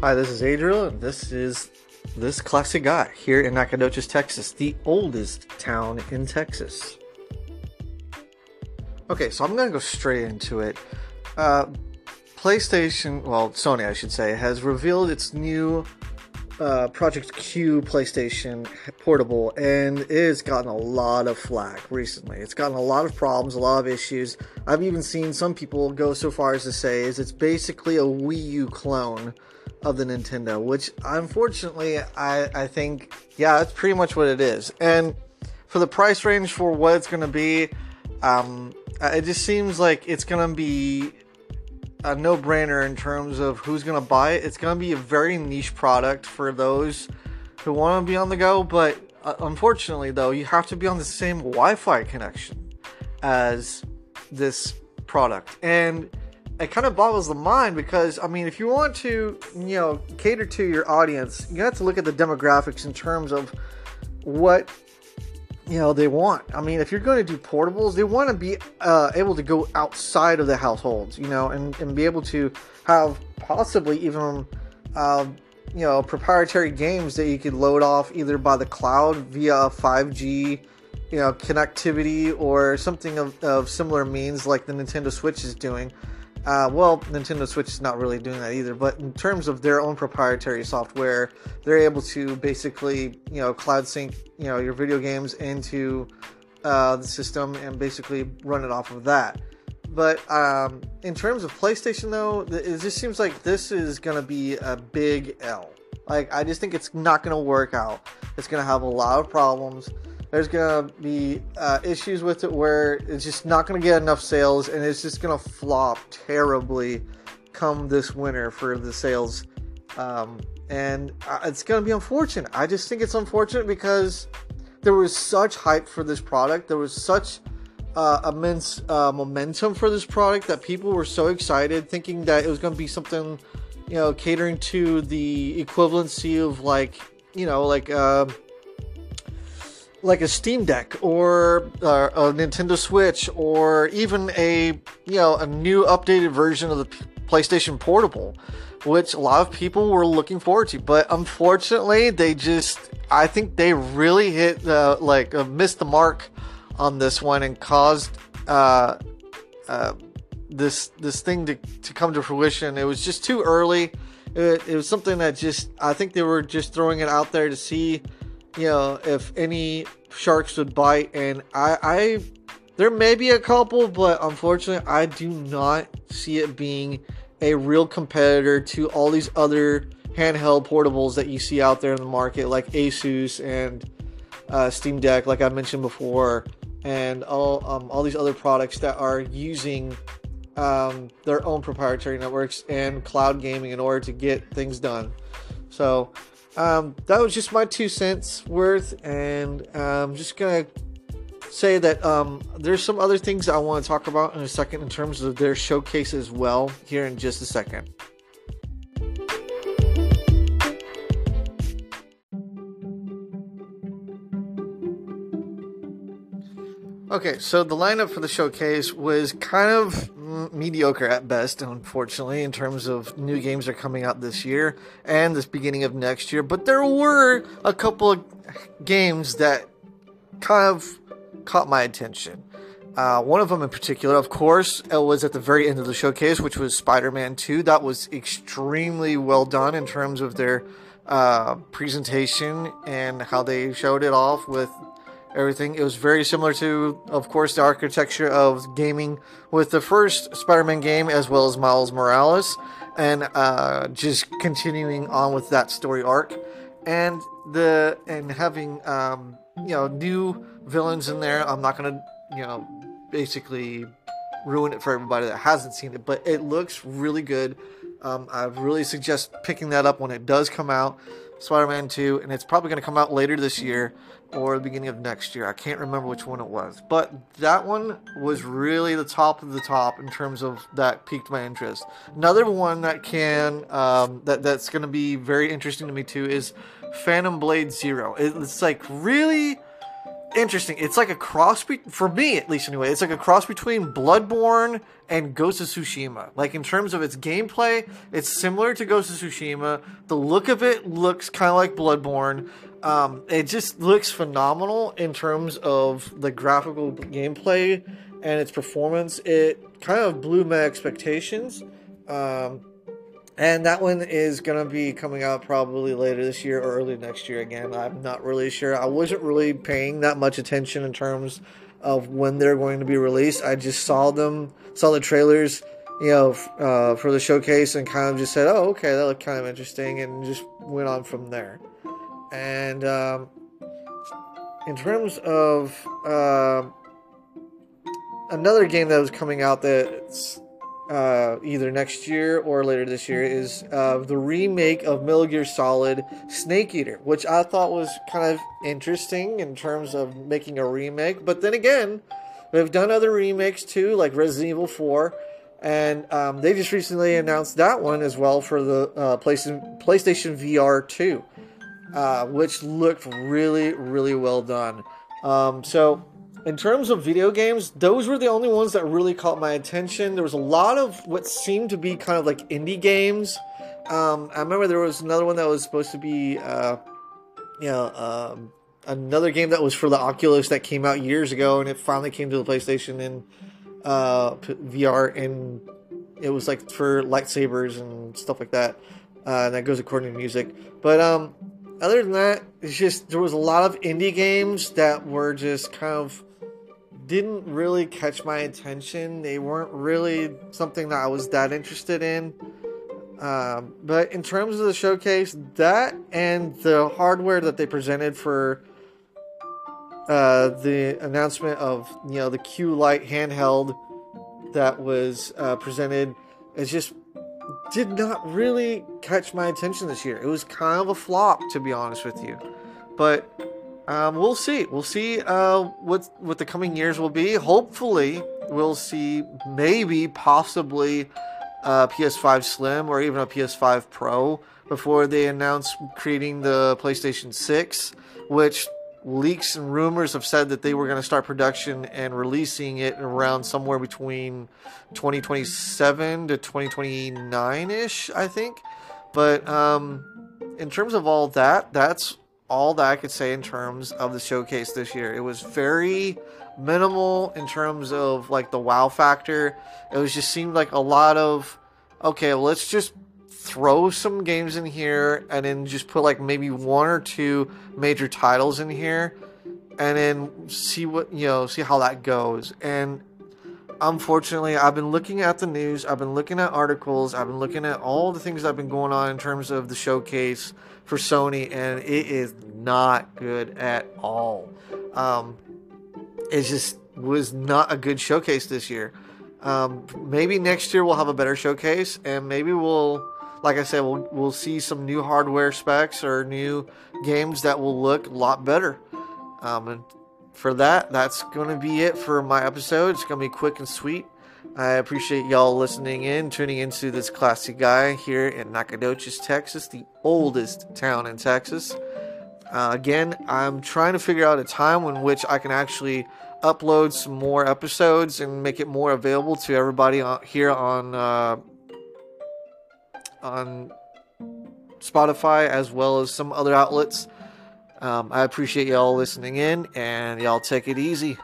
Hi, this is Adriel, and this is this classic guy here in Nacogdoches, Texas, the oldest town in Texas. Okay, so I'm gonna go straight into it. Uh, PlayStation, well, Sony, I should say, has revealed its new uh, Project Q PlayStation Portable, and it has gotten a lot of flack recently. It's gotten a lot of problems, a lot of issues. I've even seen some people go so far as to say is it's basically a Wii U clone of the Nintendo, which unfortunately I, I think, yeah, that's pretty much what it is. And for the price range for what it's going to be, um, it just seems like it's going to be a no brainer in terms of who's going to buy it. It's going to be a very niche product for those who want to be on the go, but uh, unfortunately, though, you have to be on the same Wi Fi connection as this product. And it kind of boggles the mind because I mean, if you want to, you know, cater to your audience, you have to look at the demographics in terms of what you know they want. I mean, if you're going to do portables, they want to be uh, able to go outside of the households, you know, and, and be able to have possibly even, uh, you know, proprietary games that you could load off either by the cloud via 5G, you know, connectivity or something of, of similar means like the Nintendo Switch is doing. Uh, well, Nintendo Switch is not really doing that either, but in terms of their own proprietary software, they're able to basically, you know, cloud sync, you know, your video games into uh, the system and basically run it off of that. But um, in terms of PlayStation, though, it just seems like this is going to be a big L. Like, I just think it's not going to work out. It's going to have a lot of problems there's gonna be uh, issues with it where it's just not gonna get enough sales and it's just gonna flop terribly come this winter for the sales. Um, and uh, it's gonna be unfortunate. I just think it's unfortunate because there was such hype for this product. There was such uh, immense uh, momentum for this product that people were so excited thinking that it was to be something you know catering to the equivalency of like you know like uh, like a Steam Deck or uh, a Nintendo Switch or even a you know a new updated version of the PlayStation Portable, which a lot of people were looking forward to. But unfortunately, they just I think they really hit uh, like uh, missed the mark on this one and caused uh, uh, this this thing to, to come to fruition. It was just too early. It, it was something that just I think they were just throwing it out there to see you know, if any sharks would bite, and I, I, there may be a couple, but unfortunately, I do not see it being a real competitor to all these other handheld portables that you see out there in the market, like Asus and uh, Steam Deck, like I mentioned before, and all um, all these other products that are using um, their own proprietary networks and cloud gaming in order to get things done. So um, that was just my two cents worth, and I'm just gonna say that um, there's some other things I want to talk about in a second in terms of their showcase as well. Here in just a second. Okay, so the lineup for the showcase was kind of mediocre at best, unfortunately, in terms of new games are coming out this year and this beginning of next year. But there were a couple of games that kind of caught my attention. Uh, one of them in particular, of course, was at the very end of the showcase, which was Spider Man 2. That was extremely well done in terms of their uh, presentation and how they showed it off with everything. It was very similar to, of course, the architecture of gaming with the first Spider Man game as well as Miles Morales, and uh, just continuing on with that story arc. And the and having um, you know new villains in there. I'm not gonna you know basically ruin it for everybody that hasn't seen it, but it looks really good. Um, I really suggest picking that up when it does come out. Spider-Man 2, and it's probably going to come out later this year or the beginning of next year. I can't remember which one it was, but that one was really the top of the top in terms of that piqued my interest. Another one that can um, that that's going to be very interesting to me too is Phantom Blade Zero. It's like really. Interesting. It's like a cross be- for me at least anyway. It's like a cross between Bloodborne and Ghost of Tsushima. Like in terms of its gameplay, it's similar to Ghost of Tsushima. The look of it looks kind of like Bloodborne. Um, it just looks phenomenal in terms of the graphical gameplay and its performance. It kind of blew my expectations. Um, and that one is going to be coming out probably later this year or early next year again. I'm not really sure. I wasn't really paying that much attention in terms of when they're going to be released. I just saw them, saw the trailers, you know, uh, for the showcase and kind of just said, oh, okay, that looked kind of interesting, and just went on from there. And um, in terms of uh, another game that was coming out that's uh, either next year or later this year is uh, the remake of Metal Gear Solid Snake Eater, which I thought was kind of interesting in terms of making a remake. But then again, they've done other remakes too, like Resident Evil 4, and um, they just recently announced that one as well for the uh, PlayStation, VR 2, uh, which looked really, really well done. Um, so in terms of video games, those were the only ones that really caught my attention. There was a lot of what seemed to be kind of like indie games. Um, I remember there was another one that was supposed to be, uh, you know, um, another game that was for the Oculus that came out years ago, and it finally came to the PlayStation and uh, VR, and it was like for lightsabers and stuff like that. Uh, and that goes according to music. But um, other than that, it's just there was a lot of indie games that were just kind of didn't really catch my attention. They weren't really something that I was that interested in. Um, but in terms of the showcase, that and the hardware that they presented for uh, the announcement of you know the Q Lite handheld that was uh, presented, it just did not really catch my attention this year. It was kind of a flop, to be honest with you. But um, we'll see. We'll see uh, what what the coming years will be. Hopefully, we'll see maybe possibly a PS5 Slim or even a PS5 Pro before they announce creating the PlayStation 6, which leaks and rumors have said that they were going to start production and releasing it around somewhere between 2027 to 2029 ish, I think. But um, in terms of all that, that's all that I could say in terms of the showcase this year. It was very minimal in terms of like the wow factor. It was just seemed like a lot of okay, let's just throw some games in here and then just put like maybe one or two major titles in here and then see what you know, see how that goes. And unfortunately, I've been looking at the news, I've been looking at articles, I've been looking at all the things that have been going on in terms of the showcase for Sony, and it is not good at all. Um, it just was not a good showcase this year. Um, maybe next year we'll have a better showcase, and maybe we'll, like I said, we'll we'll see some new hardware specs or new games that will look a lot better. Um, and for that, that's going to be it for my episode. It's going to be quick and sweet. I appreciate y'all listening in, tuning into this classy guy here in Nacogdoches, Texas, the oldest town in Texas. Uh, again, I'm trying to figure out a time in which I can actually upload some more episodes and make it more available to everybody here on uh, on Spotify as well as some other outlets. Um, I appreciate y'all listening in, and y'all take it easy.